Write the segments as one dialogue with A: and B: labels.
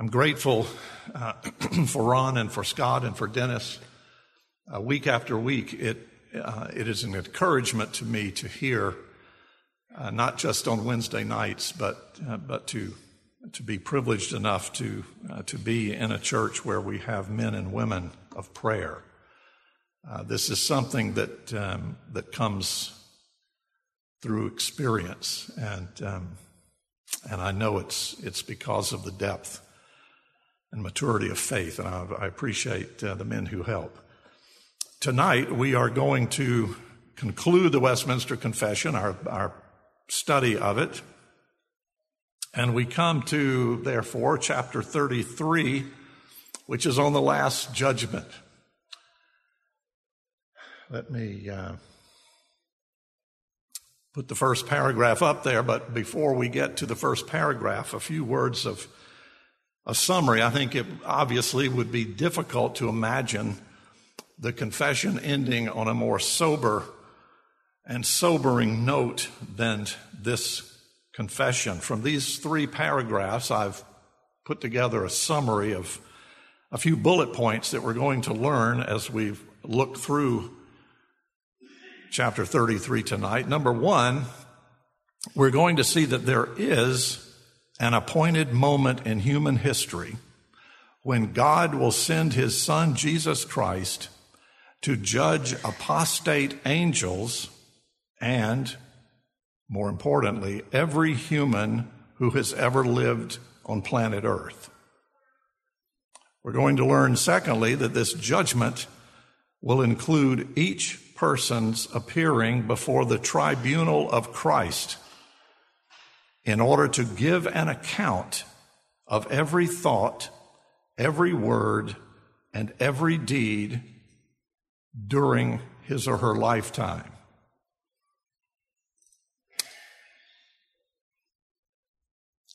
A: I'm grateful uh, for Ron and for Scott and for Dennis. Uh, week after week, it, uh, it is an encouragement to me to hear, uh, not just on Wednesday nights, but, uh, but to, to be privileged enough to, uh, to be in a church where we have men and women of prayer. this is something that, um, that comes through experience, and, um, and I know it's, it's because of the depth and maturity of faith. And I, I appreciate uh, the men who help. Tonight, we are going to conclude the Westminster Confession, our, our study of it. And we come to, therefore, chapter 33, which is on the last judgment. Let me uh, put the first paragraph up there, but before we get to the first paragraph, a few words of a summary, I think it obviously would be difficult to imagine the confession ending on a more sober and sobering note than this confession. From these three paragraphs, I've put together a summary of a few bullet points that we're going to learn as we look through chapter 33 tonight. Number one, we're going to see that there is an appointed moment in human history when God will send his son Jesus Christ to judge apostate angels and, more importantly, every human who has ever lived on planet Earth. We're going to learn, secondly, that this judgment will include each person's appearing before the tribunal of Christ in order to give an account of every thought, every word, and every deed during his or her lifetime.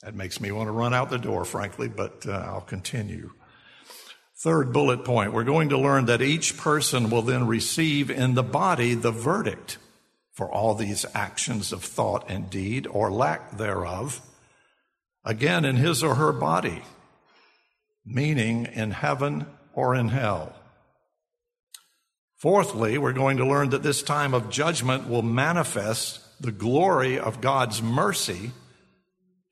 A: That makes me want to run out the door, frankly, but uh, I'll continue. Third bullet point we're going to learn that each person will then receive in the body the verdict for all these actions of thought and deed or lack thereof, again in his or her body, meaning in heaven or in hell. Fourthly, we're going to learn that this time of judgment will manifest the glory of God's mercy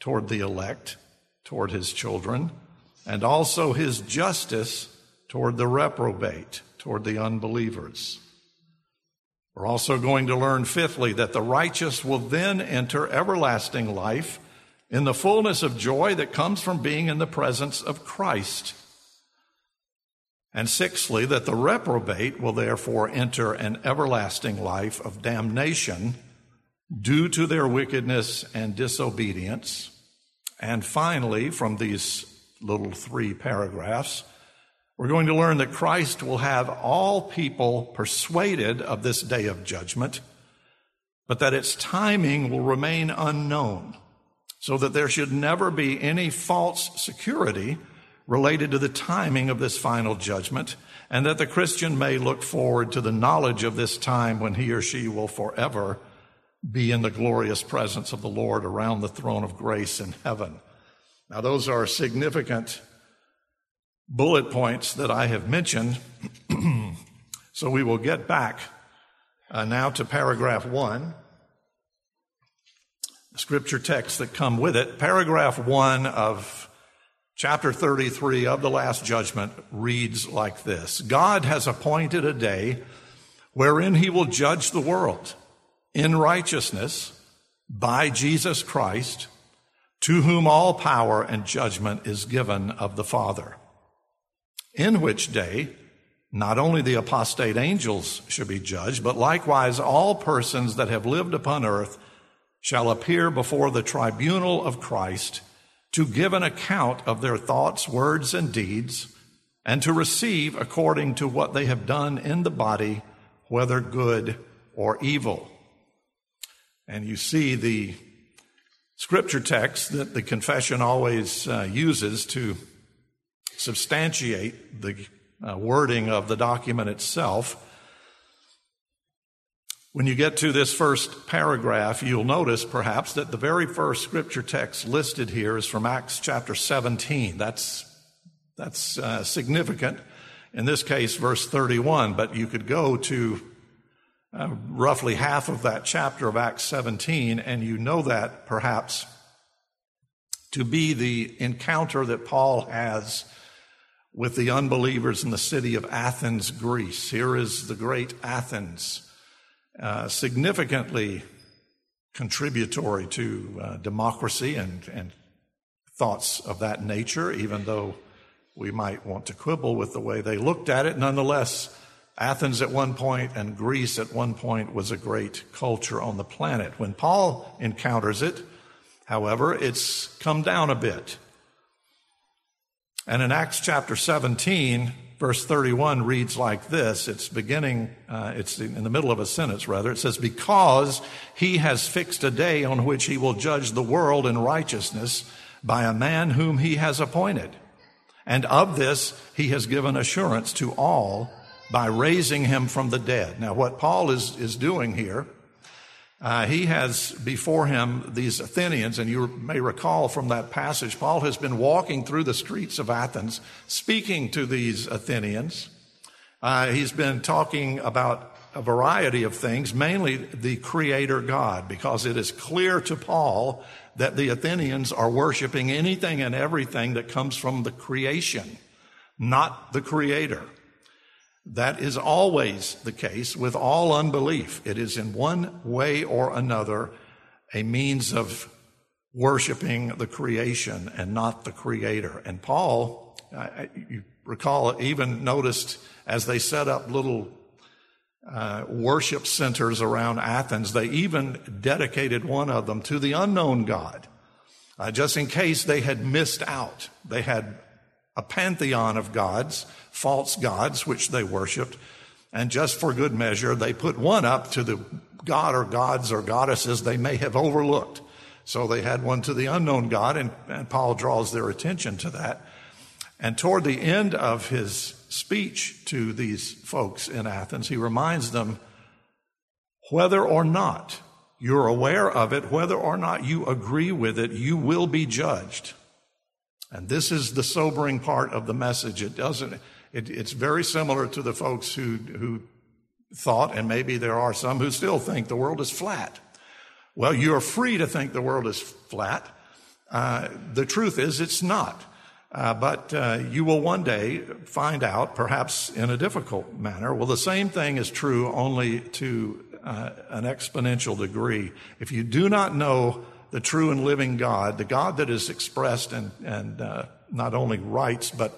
A: toward the elect, toward his children, and also his justice toward the reprobate, toward the unbelievers. We're also going to learn, fifthly, that the righteous will then enter everlasting life in the fullness of joy that comes from being in the presence of Christ. And sixthly, that the reprobate will therefore enter an everlasting life of damnation due to their wickedness and disobedience. And finally, from these little three paragraphs, we're going to learn that Christ will have all people persuaded of this day of judgment, but that its timing will remain unknown, so that there should never be any false security related to the timing of this final judgment, and that the Christian may look forward to the knowledge of this time when he or she will forever be in the glorious presence of the Lord around the throne of grace in heaven. Now, those are significant bullet points that I have mentioned. so we will get back uh, now to paragraph one, scripture texts that come with it. Paragraph one of chapter 33 of the Last Judgment reads like this God has appointed a day wherein he will judge the world in righteousness by Jesus Christ, to whom all power and judgment is given of the Father in which day not only the apostate angels should be judged, but likewise all persons that have lived upon earth shall appear before the tribunal of Christ to give an account of their thoughts, words, and deeds, and to receive according to what they have done in the body, whether good or evil. And you see the scripture text that the confession always uh, uses to substantiate the uh, wording of the document itself. When you get to this first paragraph, you'll notice perhaps that the very first scripture text listed here is from Acts chapter 17. That's, that's uh, significant. In this case, verse 31, but you could go to uh, roughly half of that chapter of Acts 17, and you know that perhaps to be the encounter that Paul has with the unbelievers in the city of Athens, Greece. Here is the great Athens uh, significantly contributory to uh, democracy and, and thoughts of that nature, even though we might want to quibble with the way they looked at it. Nonetheless, Athens at one point and Greece at one point was a great culture on the planet. When Paul encounters it, however, it's come down a bit. And in Acts chapter 17, verse 31 reads like this. It's beginning, uh, it's in the middle of a sentence rather. It says, Because he has fixed a day on which he will judge the world in righteousness by a man whom he has appointed. And of this he has given assurance to all by raising him from the dead. Now, what Paul is, is doing here uh, he has before him these Athenians, and you may recall from that passage, Paul has been walking through the streets of Athens, speaking to these Athenians. Uh, he's been talking about a variety of things, mainly the Creator God, because it is clear to Paul that the Athenians are worshiping anything and everything that comes from the creation, not the Creator. That is always the case with all unbelief. It is in one way or another a means of worshiping the creation and not the creator. And Paul, you recall, even noticed as they set up little uh, worship centers around Athens, they even dedicated one of them to the unknown God, uh, just in case they had missed out. They had a pantheon of gods, false gods, which they worshiped. And just for good measure, they put one up to the god or gods or goddesses they may have overlooked. So they had one to the unknown God, and, and Paul draws their attention to that. And toward the end of his speech to these folks in Athens, he reminds them whether or not you're aware of it, whether or not you agree with it, you will be judged. And this is the sobering part of the message. It doesn't, it, it's very similar to the folks who, who thought, and maybe there are some who still think the world is flat. Well, you're free to think the world is flat. Uh, the truth is, it's not. Uh, but uh, you will one day find out, perhaps in a difficult manner. Well, the same thing is true only to uh, an exponential degree. If you do not know the true and living God, the God that is expressed and, and uh, not only writes, but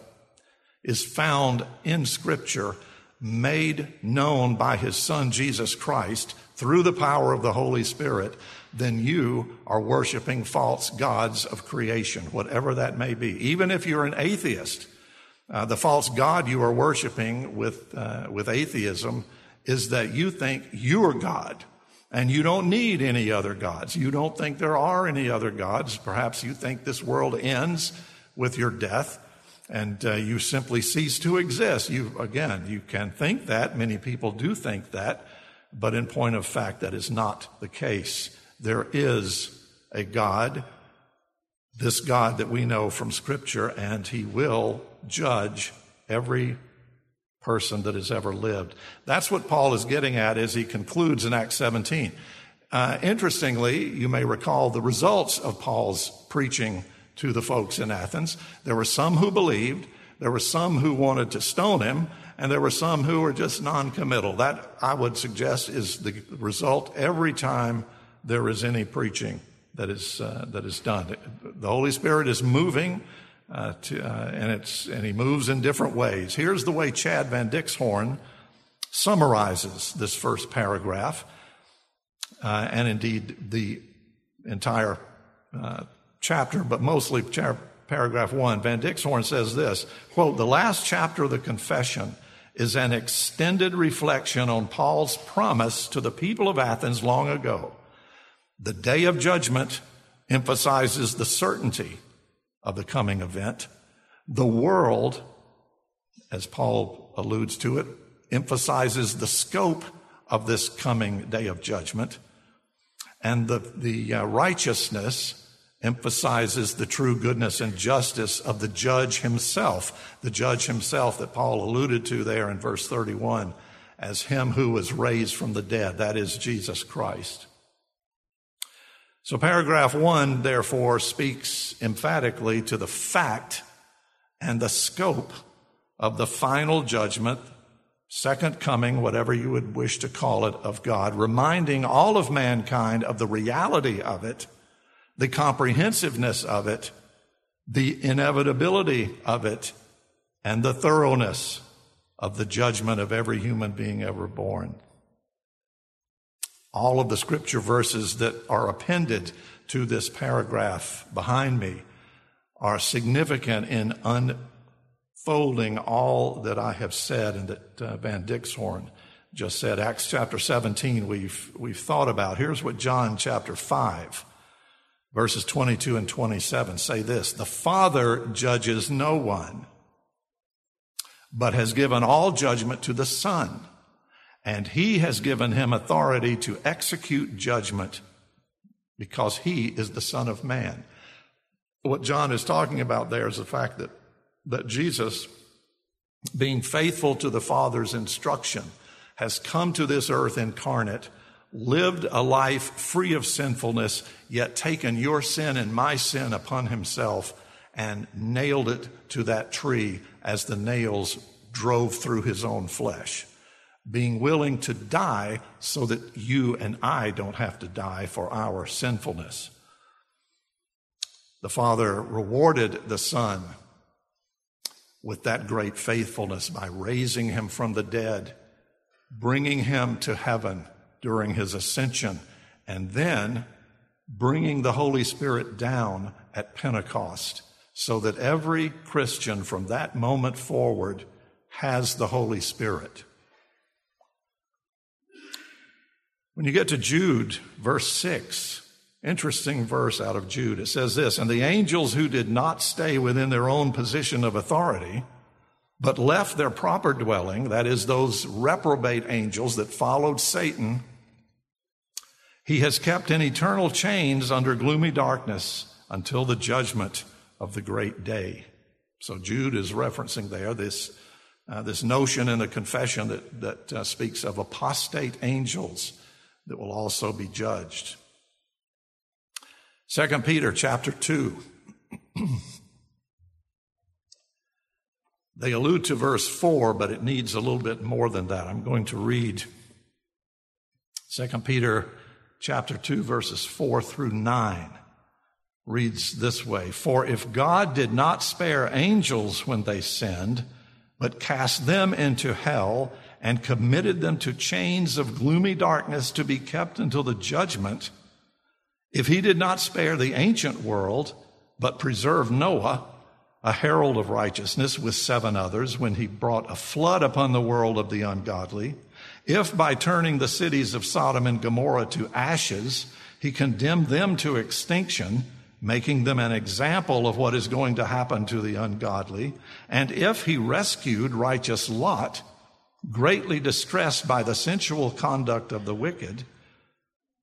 A: is found in Scripture, made known by His Son Jesus Christ through the power of the Holy Spirit, then you are worshiping false gods of creation, whatever that may be. Even if you're an atheist, uh, the false God you are worshiping with, uh, with atheism is that you think you're God and you don't need any other gods. You don't think there are any other gods. Perhaps you think this world ends with your death and uh, you simply cease to exist. You, again, you can think that. Many people do think that. But in point of fact, that is not the case. There is a God, this God that we know from Scripture, and He will judge every person that has ever lived. That's what Paul is getting at as he concludes in Acts 17. Uh, interestingly, you may recall the results of Paul's preaching to the folks in Athens. There were some who believed, there were some who wanted to stone him, and there were some who were just non-committal. That, I would suggest, is the result every time there is any preaching that is, uh, that is done. The Holy Spirit is moving uh, to, uh, and it's and he moves in different ways. Here's the way Chad Van Dixhoorn summarizes this first paragraph, uh, and indeed the entire uh, chapter, but mostly char- paragraph one. Van Dixhoorn says this: "quote The last chapter of the confession." Is an extended reflection on Paul's promise to the people of Athens long ago. The day of judgment emphasizes the certainty of the coming event. The world, as Paul alludes to it, emphasizes the scope of this coming day of judgment. And the, the uh, righteousness emphasizes the true goodness and justice of the judge himself, the judge himself that Paul alluded to there in verse 31 as him who was raised from the dead, that is Jesus Christ. So paragraph one, therefore, speaks emphatically to the fact and the scope of the final judgment, second coming, whatever you would wish to call it, of God, reminding all of mankind of the reality of it, the comprehensiveness of it, the inevitability of it, and the thoroughness of the judgment of every human being ever born. All of the scripture verses that are appended to this paragraph behind me are significant in unfolding all that I have said and that uh, Van Dixhoorn just said. Acts chapter 17, we've, we've thought about. Here's what John chapter 5, verses 22 and 27 say this The Father judges no one, but has given all judgment to the Son and he has given him authority to execute judgment because he is the Son of Man. What John is talking about there is the fact that, that Jesus, being faithful to the Father's instruction, has come to this earth incarnate, lived a life free of sinfulness, yet taken your sin and my sin upon himself and nailed it to that tree as the nails drove through his own flesh being willing to die so that you and I don't have to die for our sinfulness. The Father rewarded the Son with that great faithfulness by raising him from the dead, bringing him to heaven during his ascension, and then bringing the Holy Spirit down at Pentecost so that every Christian from that moment forward has the Holy Spirit. When you get to Jude, verse 6, interesting verse out of Jude, it says this And the angels who did not stay within their own position of authority, but left their proper dwelling, that is, those reprobate angels that followed Satan, he has kept in eternal chains under gloomy darkness until the judgment of the great day. So Jude is referencing there this, uh, this notion in the confession that, that uh, speaks of apostate angels that will also be judged. Second Peter chapter 2. they allude to verse 4, but it needs a little bit more than that. I'm going to read Second Peter chapter 2 verses 4 through 9 reads this way For if God did not spare angels when they sinned, but cast them into hell and committed them to chains of gloomy darkness to be kept until the judgment, if he did not spare the ancient world, but preserved Noah, a herald of righteousness, with seven others, when he brought a flood upon the world of the ungodly, if by turning the cities of Sodom and Gomorrah to ashes, he condemned them to extinction, making them an example of what is going to happen to the ungodly, and if he rescued righteous Lot, greatly distressed by the sensual conduct of the wicked.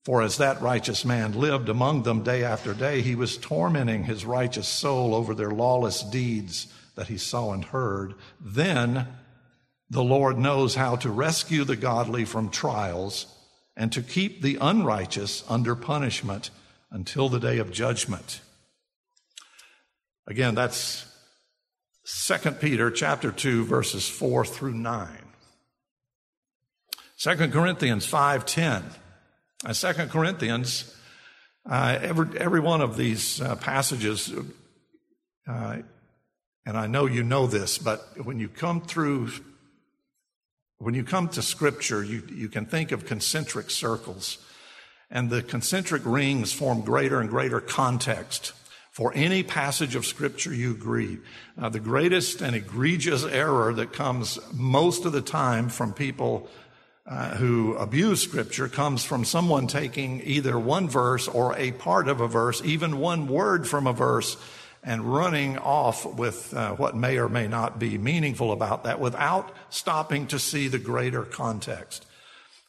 A: For as that righteous man lived among them day after day, he was tormenting his righteous soul over their lawless deeds that he saw and heard. Then the Lord knows how to rescue the godly from trials and to keep the unrighteous under punishment until the day of judgment. Again, that's 2 Peter chapter 2 verses 4 through 9. 2 Corinthians 5.10. Uh, 2 Corinthians, uh, every, every one of these uh, passages, uh, and I know you know this, but when you come through, when you come to Scripture, you, you can think of concentric circles. And the concentric rings form greater and greater context for any passage of Scripture you agree. Uh, the greatest and egregious error that comes most of the time from people uh, who abuse scripture comes from someone taking either one verse or a part of a verse, even one word from a verse, and running off with uh, what may or may not be meaningful about that without stopping to see the greater context.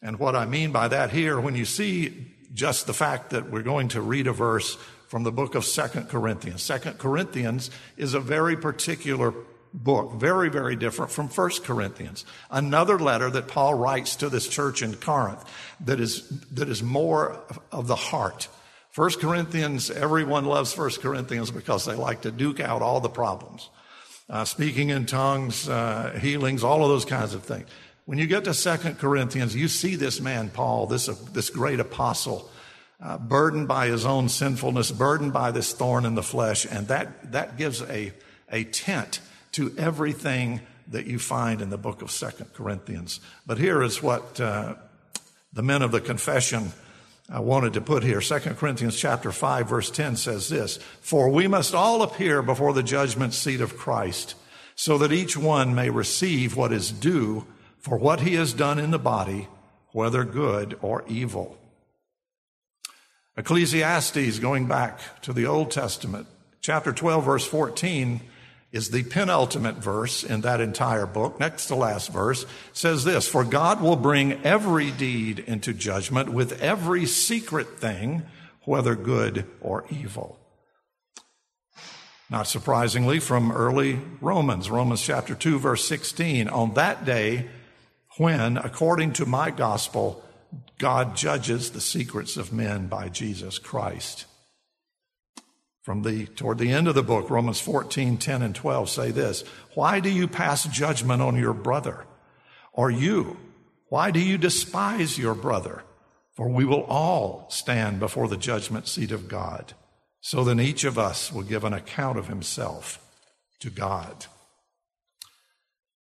A: And what I mean by that here, when you see just the fact that we're going to read a verse from the book of Second Corinthians. Second Corinthians is a very particular book, very, very different from First Corinthians. Another letter that Paul writes to this church in Corinth that is, that is more of the heart. First Corinthians, everyone loves First Corinthians because they like to duke out all the problems. Uh, speaking in tongues, uh, healings, all of those kinds of things. When you get to Second Corinthians, you see this man, Paul, this, uh, this great apostle, uh, burdened by his own sinfulness, burdened by this thorn in the flesh, and that, that gives a, a tent to everything that you find in the book of Second Corinthians. But here is what uh, the men of the confession uh, wanted to put here. Second Corinthians chapter 5 verse 10 says this, For we must all appear before the judgment seat of Christ, so that each one may receive what is due for what he has done in the body, whether good or evil. Ecclesiastes, going back to the Old Testament, chapter 12, verse 14, is the penultimate verse in that entire book. Next to last verse says this, For God will bring every deed into judgment with every secret thing, whether good or evil. Not surprisingly, from early Romans, Romans chapter 2, verse 16, on that day, when, according to my gospel, God judges the secrets of men by Jesus Christ. From the, toward the end of the book, Romans 14, 10 and 12 say this, Why do you pass judgment on your brother? Or you, why do you despise your brother? For we will all stand before the judgment seat of God. So then each of us will give an account of himself to God.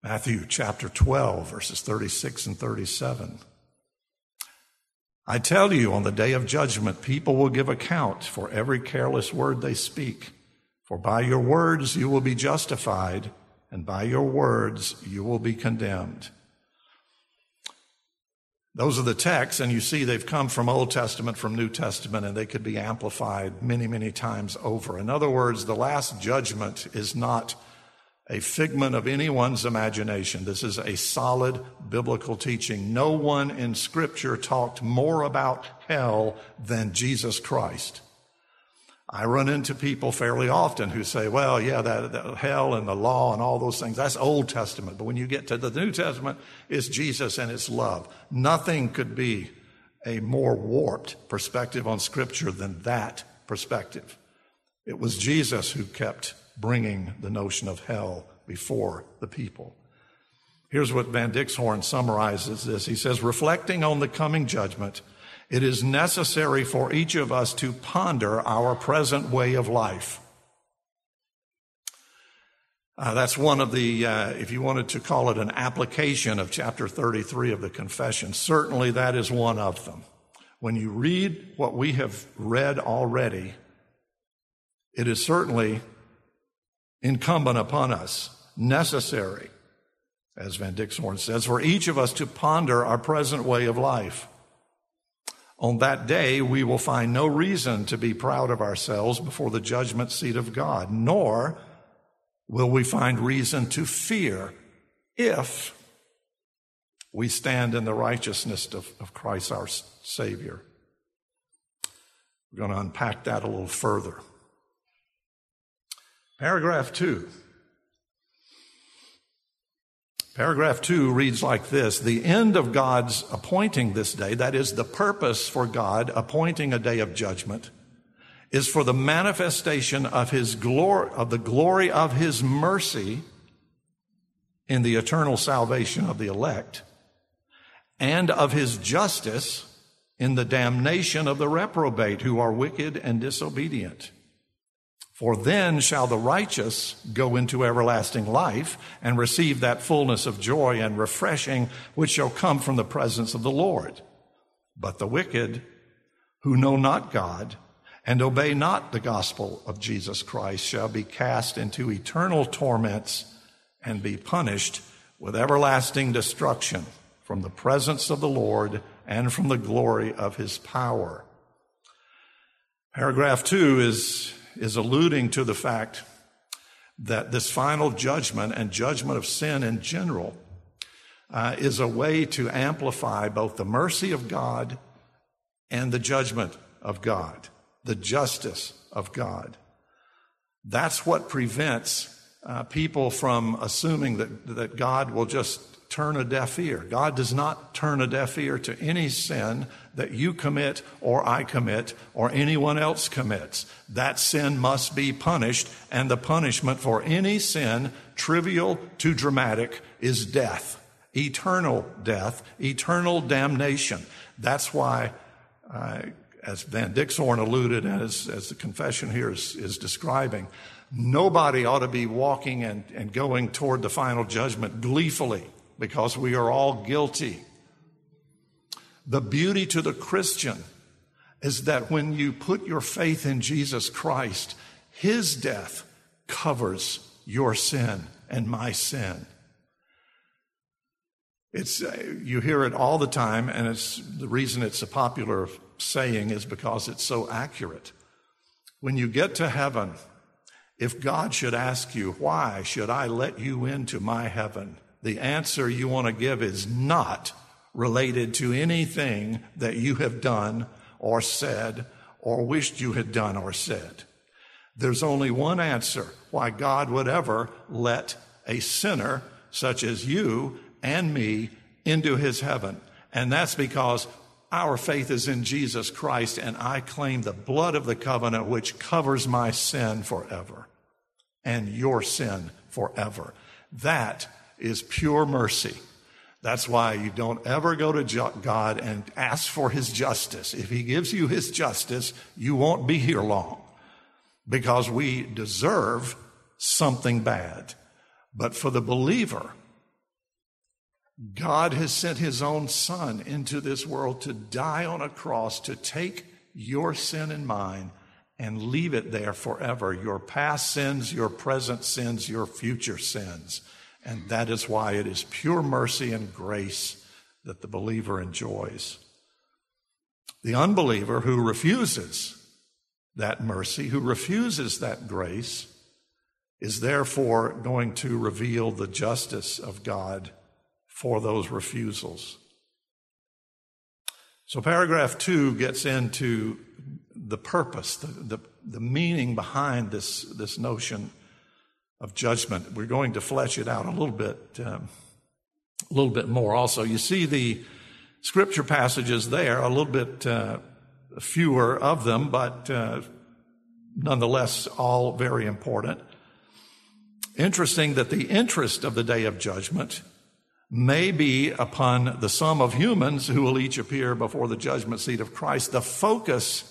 A: Matthew chapter 12, verses 36 and 37. I tell you, on the day of judgment, people will give account for every careless word they speak. For by your words you will be justified, and by your words you will be condemned. Those are the texts, and you see they've come from Old Testament, from New Testament, and they could be amplified many, many times over. In other words, the last judgment is not a figment of anyone's imagination. This is a solid biblical teaching. No one in Scripture talked more about hell than Jesus Christ. I run into people fairly often who say, well, yeah, that, that, hell and the law and all those things, that's Old Testament. But when you get to the New Testament, it's Jesus and it's love. Nothing could be a more warped perspective on Scripture than that perspective. It was Jesus who kept bringing the notion of hell before the people. Here's what Van Dixhoorn summarizes this. He says, reflecting on the coming judgment, it is necessary for each of us to ponder our present way of life. Uh, that's one of the, uh, if you wanted to call it an application of chapter 33 of the confession, certainly that is one of them. When you read what we have read already, it is certainly incumbent upon us, necessary, as Van Dixhoorn says, for each of us to ponder our present way of life. On that day, we will find no reason to be proud of ourselves before the judgment seat of God, nor will we find reason to fear if we stand in the righteousness of, of Christ our Savior. We're going to unpack that a little further. Paragraph two. Paragraph two reads like this The end of God's appointing this day, that is, the purpose for God appointing a day of judgment, is for the manifestation of his glory, of the glory of his mercy in the eternal salvation of the elect, and of his justice in the damnation of the reprobate who are wicked and disobedient. For then shall the righteous go into everlasting life and receive that fullness of joy and refreshing which shall come from the presence of the Lord. But the wicked, who know not God and obey not the gospel of Jesus Christ, shall be cast into eternal torments and be punished with everlasting destruction from the presence of the Lord and from the glory of his power. Paragraph two is is alluding to the fact that this final judgment and judgment of sin in general uh, is a way to amplify both the mercy of God and the judgment of God, the justice of God. That's what prevents uh, people from assuming that, that God will just turn a deaf ear. God does not turn a deaf ear to any sin that you commit or I commit or anyone else commits. That sin must be punished, and the punishment for any sin, trivial to dramatic, is death. Eternal death, eternal damnation. That's why, uh, as Van Dixhoorn alluded, and as, as the confession here is, is describing, nobody ought to be walking and, and going toward the final judgment gleefully because we are all guilty. The beauty to the Christian is that when you put your faith in Jesus Christ, his death covers your sin and my sin. It's, uh, you hear it all the time, and it's, the reason it's a popular saying is because it's so accurate. When you get to heaven, if God should ask you, Why should I let you into my heaven? The answer you want to give is not related to anything that you have done or said or wished you had done or said. There's only one answer why God would ever let a sinner such as you and me into his heaven. And that's because our faith is in Jesus Christ, and I claim the blood of the covenant which covers my sin forever and your sin forever. That is pure mercy. That's why you don't ever go to God and ask for his justice. If he gives you his justice, you won't be here long because we deserve something bad. But for the believer, God has sent his own son into this world to die on a cross to take your sin and mine and leave it there forever. Your past sins, your present sins, your future sins. And that is why it is pure mercy and grace that the believer enjoys. The unbeliever who refuses that mercy, who refuses that grace, is therefore going to reveal the justice of God for those refusals. So, paragraph two gets into the purpose, the, the, the meaning behind this, this notion of judgment. We're going to flesh it out a little bit, um, a little bit more. Also, you see the scripture passages there, a little bit uh, fewer of them, but uh, nonetheless all very important. Interesting that the interest of the day of judgment may be upon the sum of humans who will each appear before the judgment seat of Christ. The focus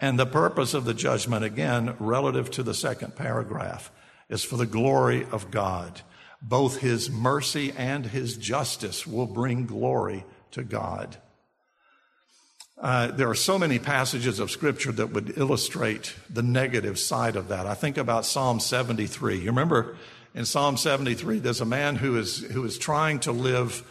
A: and the purpose of the judgment, again, relative to the second paragraph, is for the glory of God. Both his mercy and his justice will bring glory to God. Uh, there are so many passages of scripture that would illustrate the negative side of that. I think about Psalm 73. You remember in Psalm 73, there's a man who is, who is trying to live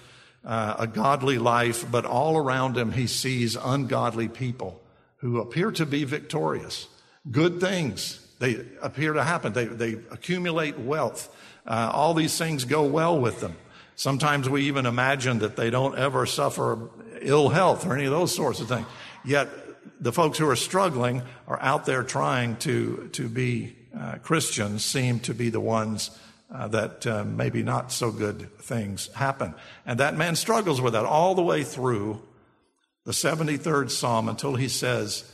A: uh, a godly life, but all around him he sees ungodly people who appear to be victorious. Good things they appear to happen. They, they accumulate wealth. Uh, all these things go well with them. Sometimes we even imagine that they don't ever suffer ill health or any of those sorts of things. Yet the folks who are struggling are out there trying to, to be uh, Christians seem to be the ones uh, that uh, maybe not so good things happen. And that man struggles with that all the way through the 73rd Psalm until he says,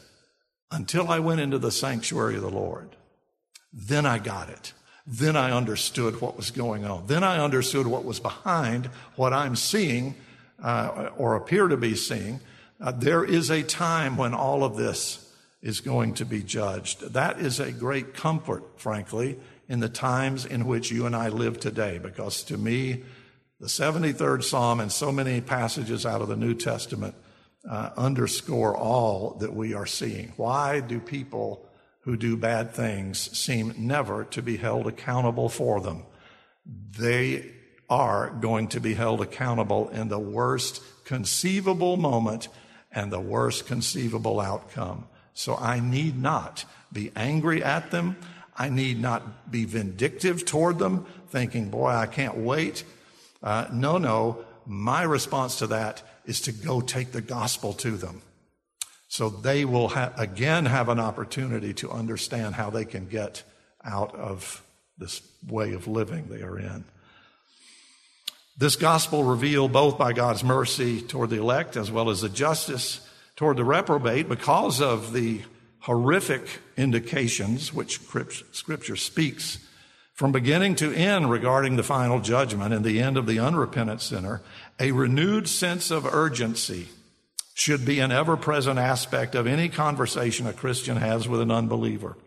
A: until I went into the sanctuary of the Lord. Then I got it. Then I understood what was going on. Then I understood what was behind what I'm seeing uh, or appear to be seeing. Uh, there is a time when all of this is going to be judged. That is a great comfort, frankly, in the times in which you and I live today, because to me, the 73rd Psalm and so many passages out of the New Testament uh, underscore all that we are seeing. Why do people who do bad things seem never to be held accountable for them? They are going to be held accountable in the worst conceivable moment and the worst conceivable outcome. So I need not be angry at them. I need not be vindictive toward them, thinking, boy, I can't wait. Uh, no, no. my response to that is to go take the gospel to them. So they will ha- again have an opportunity to understand how they can get out of this way of living they are in. This gospel revealed both by God's mercy toward the elect as well as the justice toward the reprobate because of the horrific indications which scripture speaks from beginning to end regarding the final judgment and the end of the unrepentant sinner, a renewed sense of urgency should be an ever present aspect of any conversation a Christian has with an unbeliever.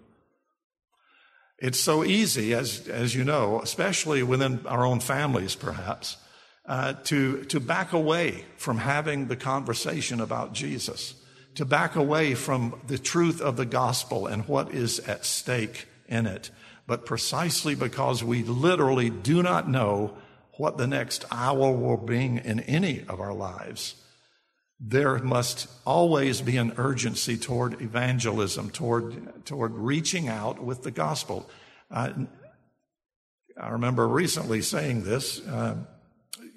A: It's so easy, as, as you know, especially within our own families, perhaps, uh, to, to back away from having the conversation about Jesus, to back away from the truth of the gospel and what is at stake in it. But precisely because we literally do not know what the next hour will bring in any of our lives, there must always be an urgency toward evangelism, toward, toward reaching out with the gospel. Uh, I remember recently saying this. Uh,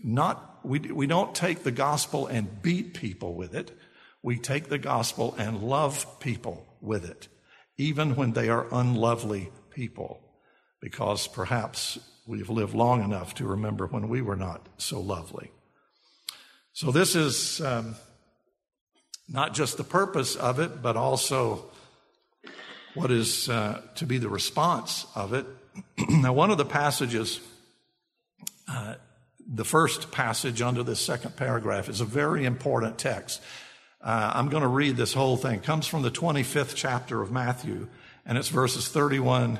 A: not, we, we don't take the gospel and beat people with it. We take the gospel and love people with it, even when they are unlovely people, because perhaps we've lived long enough to remember when we were not so lovely. So, this is um, not just the purpose of it, but also what is uh, to be the response of it. now, one of the passages, uh, the first passage under this second paragraph, is a very important text. Uh, I'm going to read this whole thing. It comes from the 25th chapter of Matthew, and it's verses 31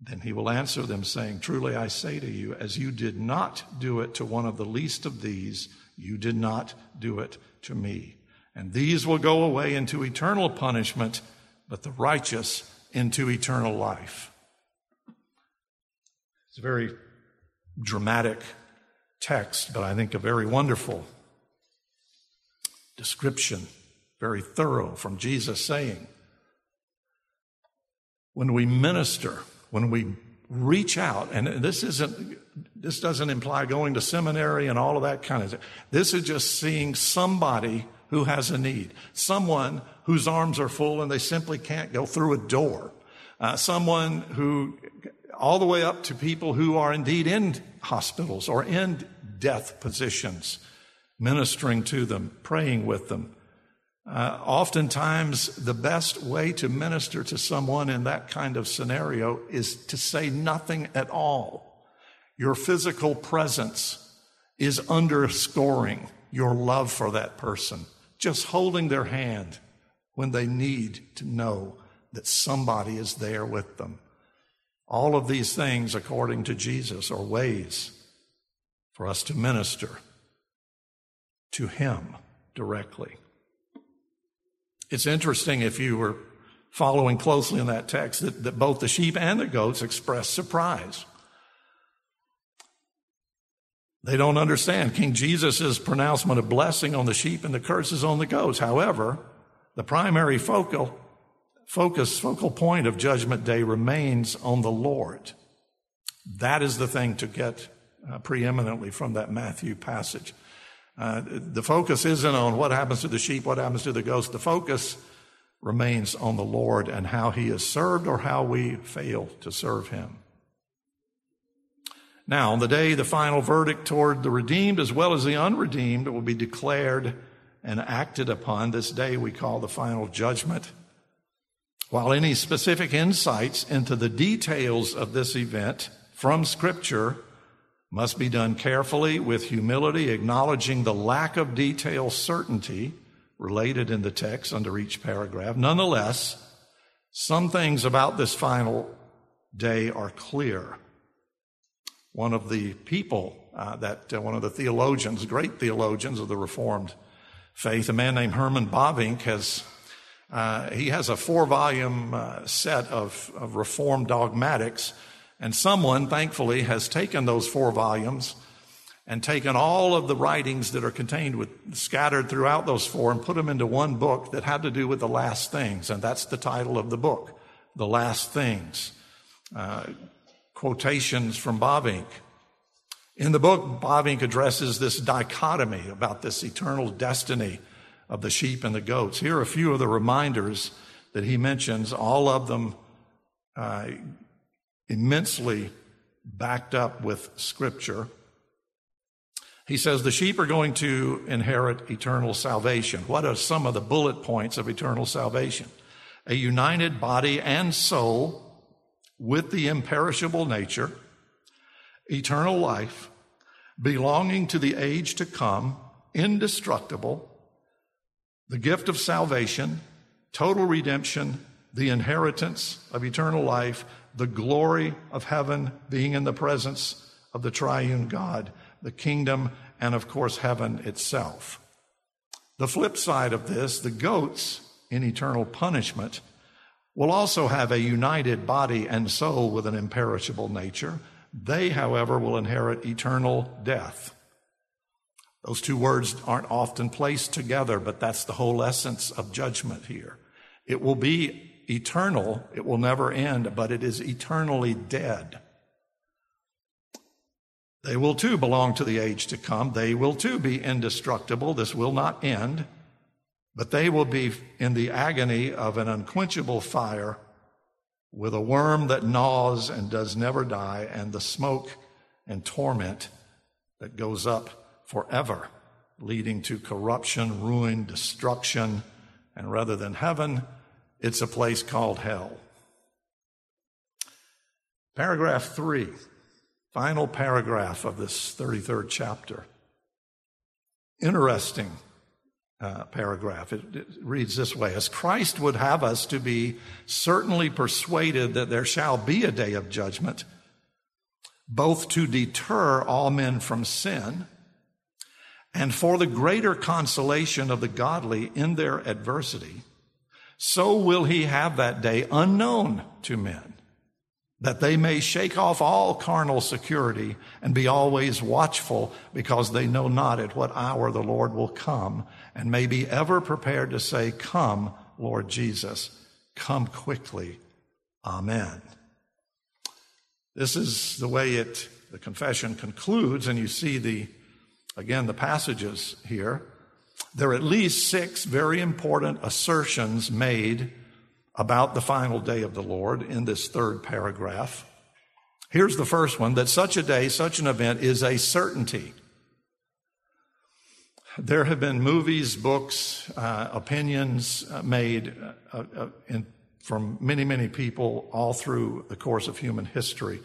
A: Then he will answer them, saying, Truly I say to you, as you did not do it to one of the least of these, you did not do it to me. And these will go away into eternal punishment, but the righteous into eternal life. It's a very dramatic text, but I think a very wonderful description, very thorough from Jesus saying, when we minister, when we reach out, and this isn't, this doesn't imply going to seminary and all of that kind of thing. This is just seeing somebody who has a need, someone whose arms are full and they simply can't go through a door, uh, someone who, all the way up to people who are indeed in hospitals or in death positions, ministering to them, praying with them. Uh, oftentimes, the best way to minister to someone in that kind of scenario is to say nothing at all. Your physical presence is underscoring your love for that person just holding their hand when they need to know that somebody is there with them. All of these things, according to Jesus, are ways for us to minister to Him directly. It's interesting if you were following closely in that text that, that both the sheep and the goats express surprise. They don't understand King Jesus' pronouncement of blessing on the sheep and the curses on the goats. However, the primary focal focus, focal point of Judgment Day remains on the Lord. That is the thing to get uh, preeminently from that Matthew passage. Uh, the focus isn't on what happens to the sheep, what happens to the goats. The focus remains on the Lord and how he is served or how we fail to serve him. Now, on the day the final verdict toward the redeemed as well as the unredeemed will be declared and acted upon, this day we call the final judgment. While any specific insights into the details of this event from Scripture must be done carefully with humility, acknowledging the lack of detail certainty related in the text under each paragraph. Nonetheless, some things about this final day are clear. One of the people uh, that, uh, one of the theologians, great theologians of the Reformed faith, a man named Herman Bavinck, has uh, he has a four volume uh, set of, of Reformed dogmatics and someone, thankfully, has taken those four volumes and taken all of the writings that are contained with scattered throughout those four and put them into one book that had to do with the last things. And that's the title of the book, The Last Things. Uh, quotations from Bavinck. In the book, Bavinck addresses this dichotomy about this eternal destiny of the sheep and the goats. Here are a few of the reminders that he mentions, all of them uh, immensely backed up with scripture. He says the sheep are going to inherit eternal salvation. What are some of the bullet points of eternal salvation? A united body and soul with the imperishable nature, eternal life, belonging to the age to come, indestructible, the gift of salvation, total redemption, the inheritance of eternal life, the glory of heaven being in the presence of the triune God, the kingdom, and of course, heaven itself. The flip side of this, the goats in eternal punishment, will also have a united body and soul with an imperishable nature. They, however, will inherit eternal death. Those two words aren't often placed together, but that's the whole essence of judgment here. It will be eternal, it will never end, but it is eternally dead. They will too belong to the age to come. They will too be indestructible. This will not end, but they will be in the agony of an unquenchable fire with a worm that gnaws and does never die, and the smoke and torment that goes up forever, leading to corruption, ruin, destruction, and rather than heaven, it's a place called hell. Paragraph three, final paragraph of this 33rd chapter. Interesting uh, paragraph. It, it reads this way As Christ would have us to be certainly persuaded that there shall be a day of judgment, both to deter all men from sin and for the greater consolation of the godly in their adversity so will he have that day unknown to men, that they may shake off all carnal security and be always watchful because they know not at what hour the Lord will come and may be ever prepared to say, Come, Lord Jesus, come quickly. Amen. This is the way it, the confession concludes, and you see the, again, the passages here. There are at least six very important assertions made about the final day of the Lord in this third paragraph. Here's the first one that such a day, such an event is a certainty. There have been movies, books, uh, opinions uh, made uh, uh, in, from many, many people all through the course of human history.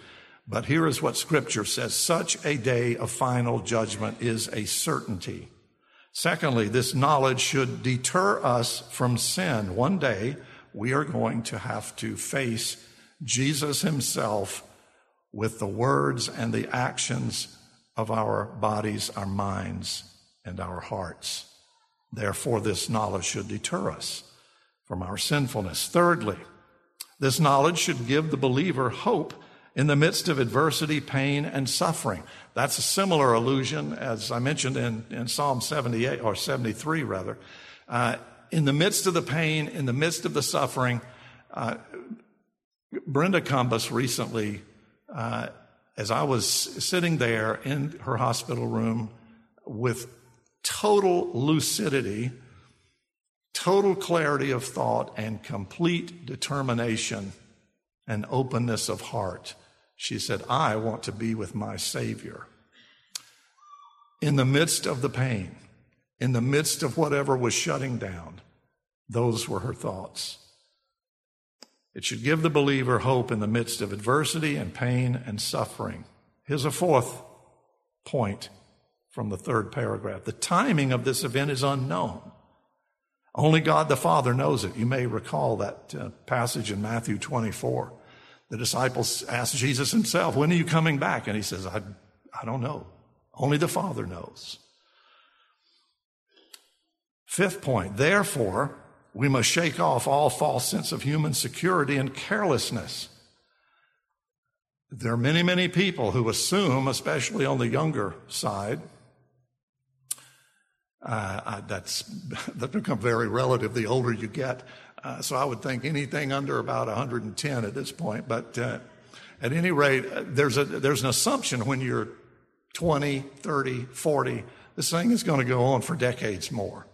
A: But here is what Scripture says such a day of final judgment is a certainty. Secondly, this knowledge should deter us from sin. One day we are going to have to face Jesus himself with the words and the actions of our bodies, our minds, and our hearts. Therefore, this knowledge should deter us from our sinfulness. Thirdly, this knowledge should give the believer hope in the midst of adversity, pain, and suffering. That's a similar allusion, as I mentioned in, in Psalm 78, or 73 rather. Uh, in the midst of the pain, in the midst of the suffering, uh, Brenda Cumbus recently, uh, as I was sitting there in her hospital room with total lucidity, total clarity of thought, and complete determination and openness of heart. She said, I want to be with my Savior. In the midst of the pain, in the midst of whatever was shutting down, those were her thoughts. It should give the believer hope in the midst of adversity and pain and suffering. Here's a fourth point from the third paragraph. The timing of this event is unknown. Only God the Father knows it. You may recall that uh, passage in Matthew 24. The disciples asked Jesus himself, When are you coming back? And he says, I, I don't know. Only the Father knows. Fifth point, therefore, we must shake off all false sense of human security and carelessness. There are many, many people who assume, especially on the younger side, uh, that's that become very relative the older you get. Uh, so I would think anything under about 110 at this point. But uh, at any rate, uh, there's a there's an assumption when you're 20, 30, 40, this thing is going to go on for decades more.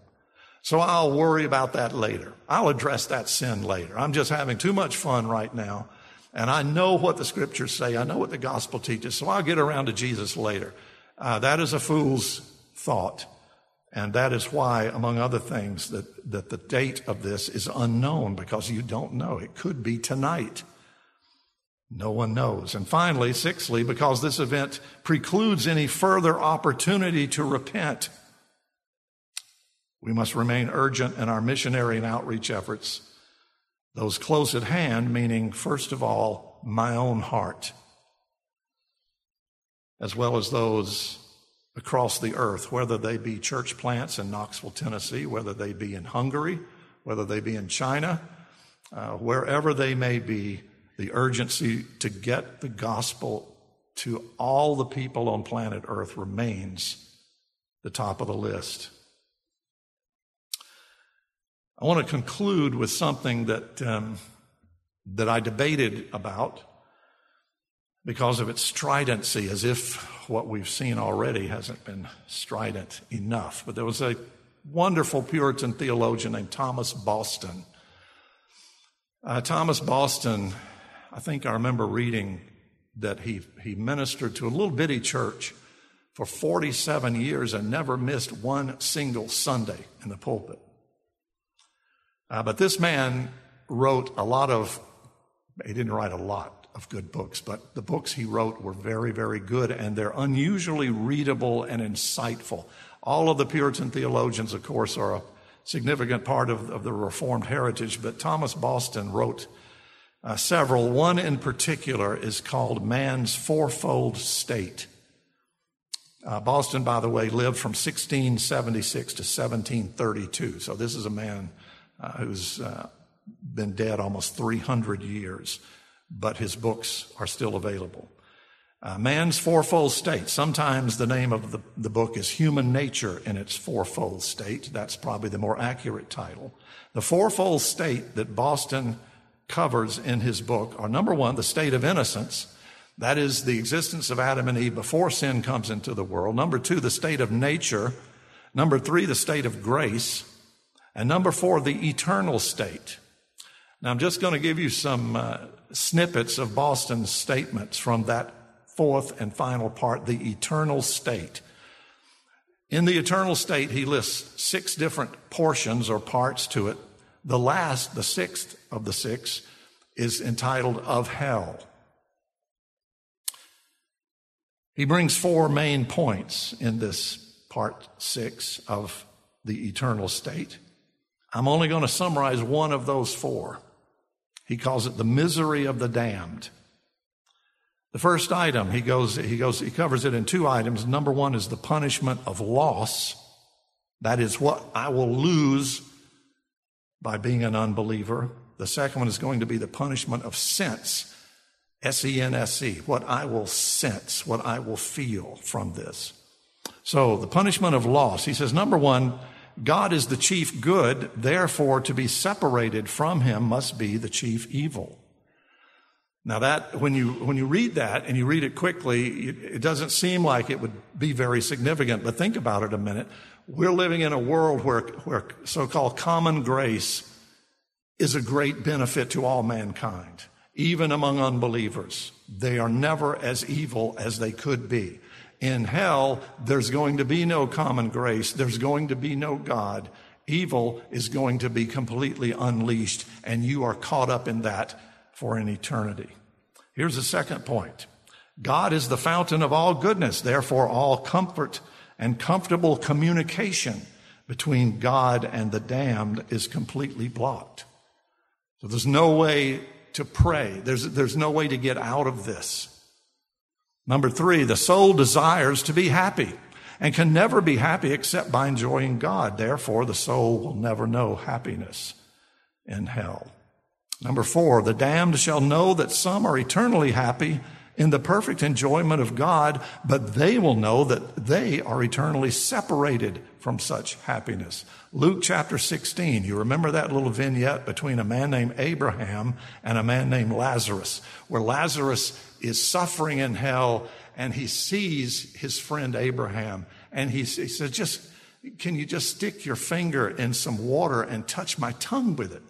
A: So I'll worry about that later. I'll address that sin later. I'm just having too much fun right now. And I know what the scriptures say. I know what the gospel teaches. So I'll get around to Jesus later. Uh, that is a fool's thought. And that is why, among other things, that, that the date of this is unknown because you don't know. It could be tonight. No one knows. And finally, sixthly, because this event precludes any further opportunity to repent, we must remain urgent in our missionary and outreach efforts. Those close at hand, meaning, first of all, my own heart, as well as those across the earth, whether they be church plants in Knoxville, Tennessee, whether they be in Hungary, whether they be in China, uh, wherever they may be, the urgency to get the gospel to all the people on planet earth remains the top of the list. I want to conclude with something that, um, that I debated about because of its stridency, as if what we've seen already hasn't been strident enough. But there was a wonderful Puritan theologian named Thomas Boston. Uh, Thomas Boston, I think I remember reading that he, he ministered to a little bitty church for 47 years and never missed one single Sunday in the pulpit. Uh, but this man wrote a lot of, he didn't write a lot, of good books, but the books he wrote were very, very good, and they're unusually readable and insightful. All of the Puritan theologians, of course, are a significant part of, of the Reformed heritage, but Thomas Boston wrote uh, several. One in particular is called Man's Fourfold State. Uh, Boston, by the way, lived from 1676 to 1732. So this is a man uh, who's uh, been dead almost 300 years but his books are still available. Uh, man's fourfold state. Sometimes the name of the, the book is Human Nature in its fourfold state. That's probably the more accurate title. The fourfold state that Boston covers in his book are number one, the state of innocence. That is the existence of Adam and Eve before sin comes into the world. Number two, the state of nature. Number three, the state of grace. And number four, the eternal state. Now, I'm just going to give you some uh, snippets of Boston's statements from that fourth and final part, the eternal state. In the eternal state, he lists six different portions or parts to it. The last, the sixth of the six, is entitled Of Hell. He brings four main points in this part six of the eternal state. I'm only going to summarize one of those four. He calls it the misery of the damned. The first item, he goes, he goes, he covers it in two items. Number one is the punishment of loss. That is what I will lose by being an unbeliever. The second one is going to be the punishment of sense. S E N S E, what I will sense, what I will feel from this. So the punishment of loss. He says, number one, God is the chief good, therefore to be separated from him must be the chief evil. Now that, when you, when you read that and you read it quickly, it, it doesn't seem like it would be very significant, but think about it a minute. We're living in a world where, where so-called common grace is a great benefit to all mankind, even among unbelievers. They are never as evil as they could be. In hell, there's going to be no common grace. There's going to be no God. Evil is going to be completely unleashed, and you are caught up in that for an eternity. Here's the second point God is the fountain of all goodness, therefore, all comfort and comfortable communication between God and the damned is completely blocked. So there's no way to pray. There's, there's no way to get out of this. Number three, the soul desires to be happy and can never be happy except by enjoying God. Therefore, the soul will never know happiness in hell. Number four, the damned shall know that some are eternally happy in the perfect enjoyment of God, but they will know that they are eternally separated from such happiness. Luke chapter 16, you remember that little vignette between a man named Abraham and a man named Lazarus, where Lazarus is suffering in hell and he sees his friend Abraham and he, he says, just, can you just stick your finger in some water and touch my tongue with it?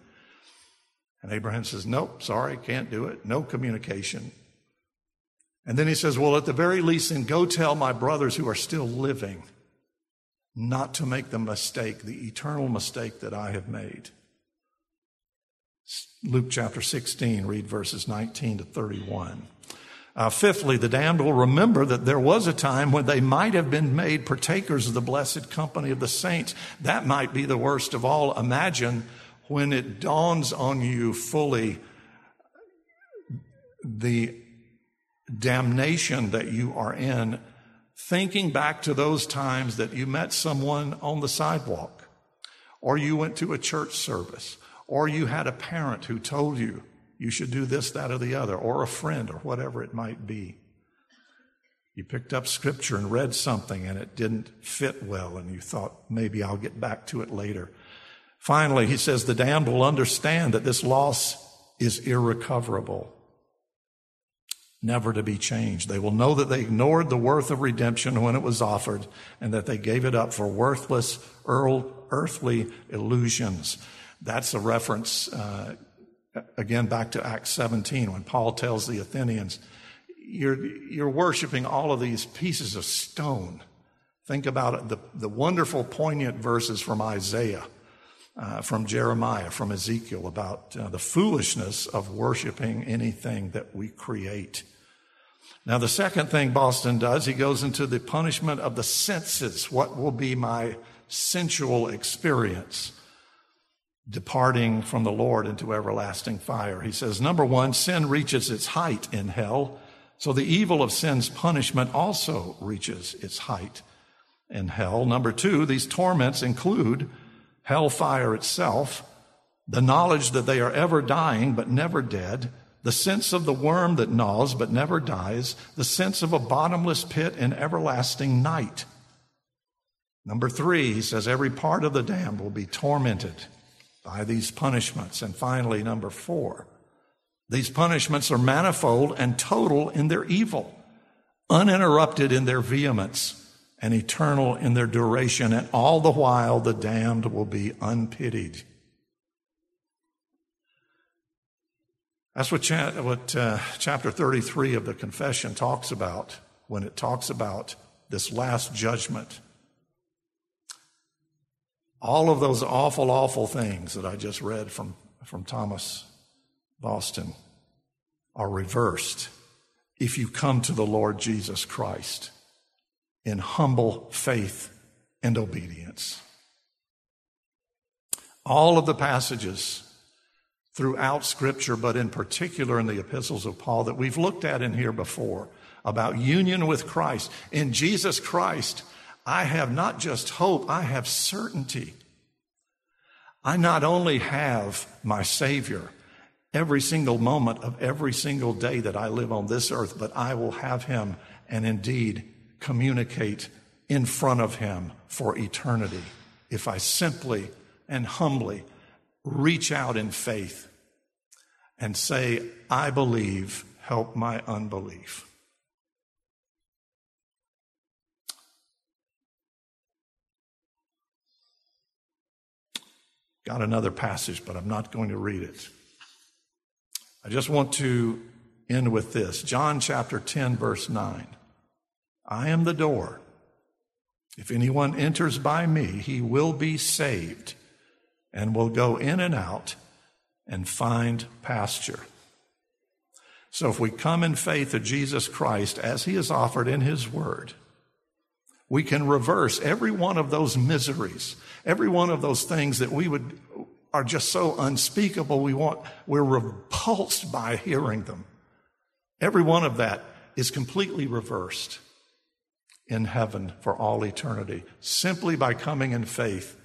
A: And Abraham says, nope, sorry, can't do it. No communication. And then he says, Well, at the very least, then go tell my brothers who are still living not to make the mistake, the eternal mistake that I have made. Luke chapter 16, read verses 19 to 31. Uh, fifthly, the damned will remember that there was a time when they might have been made partakers of the blessed company of the saints. That might be the worst of all. Imagine when it dawns on you fully the damnation that you are in, thinking back to those times that you met someone on the sidewalk, or you went to a church service, or you had a parent who told you you should do this, that, or the other, or a friend, or whatever it might be. You picked up scripture and read something and it didn't fit well, and you thought, maybe I'll get back to it later. Finally, he says the damned will understand that this loss is irrecoverable never to be changed. They will know that they ignored the worth of redemption when it was offered and that they gave it up for worthless earthly illusions. That's a reference, uh, again, back to Acts 17 when Paul tells the Athenians, you're, you're worshiping all of these pieces of stone. Think about the, the wonderful, poignant verses from Isaiah. Uh, from Jeremiah, from Ezekiel, about uh, the foolishness of worshiping anything that we create. Now, the second thing Boston does, he goes into the punishment of the senses. What will be my sensual experience departing from the Lord into everlasting fire? He says, number one, sin reaches its height in hell. So the evil of sin's punishment also reaches its height in hell. Number two, these torments include hellfire itself, the knowledge that they are ever dying but never dead, the sense of the worm that gnaws but never dies, the sense of a bottomless pit and everlasting night. Number three, he says every part of the damned will be tormented by these punishments. And finally, number four, these punishments are manifold and total in their evil, uninterrupted in their vehemence, and eternal in their duration. And all the while, the damned will be unpitied. That's what, cha- what uh, chapter 33 of the confession talks about when it talks about this last judgment. All of those awful, awful things that I just read from, from Thomas Boston are reversed if you come to the Lord Jesus Christ in humble faith and obedience. All of the passages throughout Scripture, but in particular in the epistles of Paul that we've looked at in here before about union with Christ. In Jesus Christ, I have not just hope, I have certainty. I not only have my Savior every single moment of every single day that I live on this earth, but I will have Him and indeed communicate in front of Him for eternity if I simply and humbly reach out in faith and say, I believe, help my unbelief. Got another passage, but I'm not going to read it. I just want to end with this John chapter 10, verse 9. I am the door. If anyone enters by me, he will be saved and will go in and out and find pasture. So if we come in faith to Jesus Christ as he is offered in his word, we can reverse every one of those miseries, every one of those things that we would are just so unspeakable we want we're repulsed by hearing them. Every one of that is completely reversed in heaven for all eternity simply by coming in faith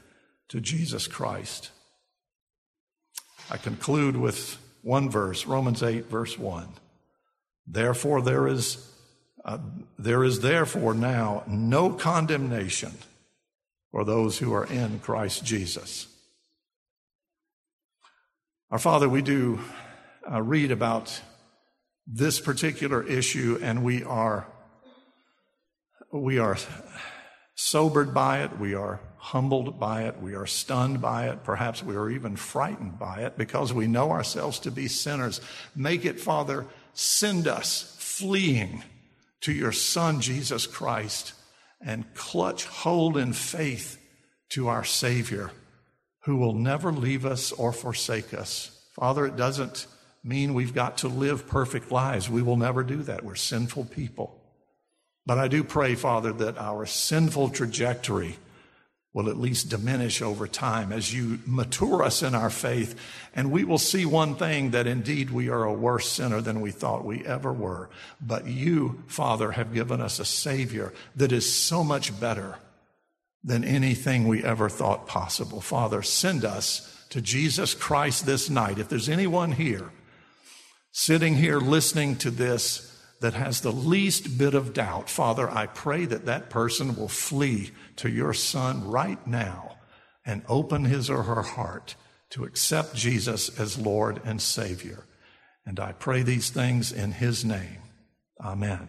A: to Jesus Christ. I conclude with one verse, Romans 8, verse 1. Therefore, there is, uh, there is therefore now no condemnation for those who are in Christ Jesus. Our Father, we do uh, read about this particular issue and we are, we are sobered by it. We are humbled by it. We are stunned by it. Perhaps we are even frightened by it because we know ourselves to be sinners. Make it, Father, send us fleeing to your Son, Jesus Christ, and clutch hold in faith to our Savior who will never leave us or forsake us. Father, it doesn't mean we've got to live perfect lives. We will never do that. We're sinful people. But I do pray, Father, that our sinful trajectory will at least diminish over time as you mature us in our faith. And we will see one thing that indeed we are a worse sinner than we thought we ever were. But you, Father, have given us a Savior that is so much better than anything we ever thought possible. Father, send us to Jesus Christ this night. If there's anyone here sitting here listening to this, that has the least bit of doubt, Father, I pray that that person will flee to your Son right now and open his or her heart to accept Jesus as Lord and Savior. And I pray these things in his name. Amen.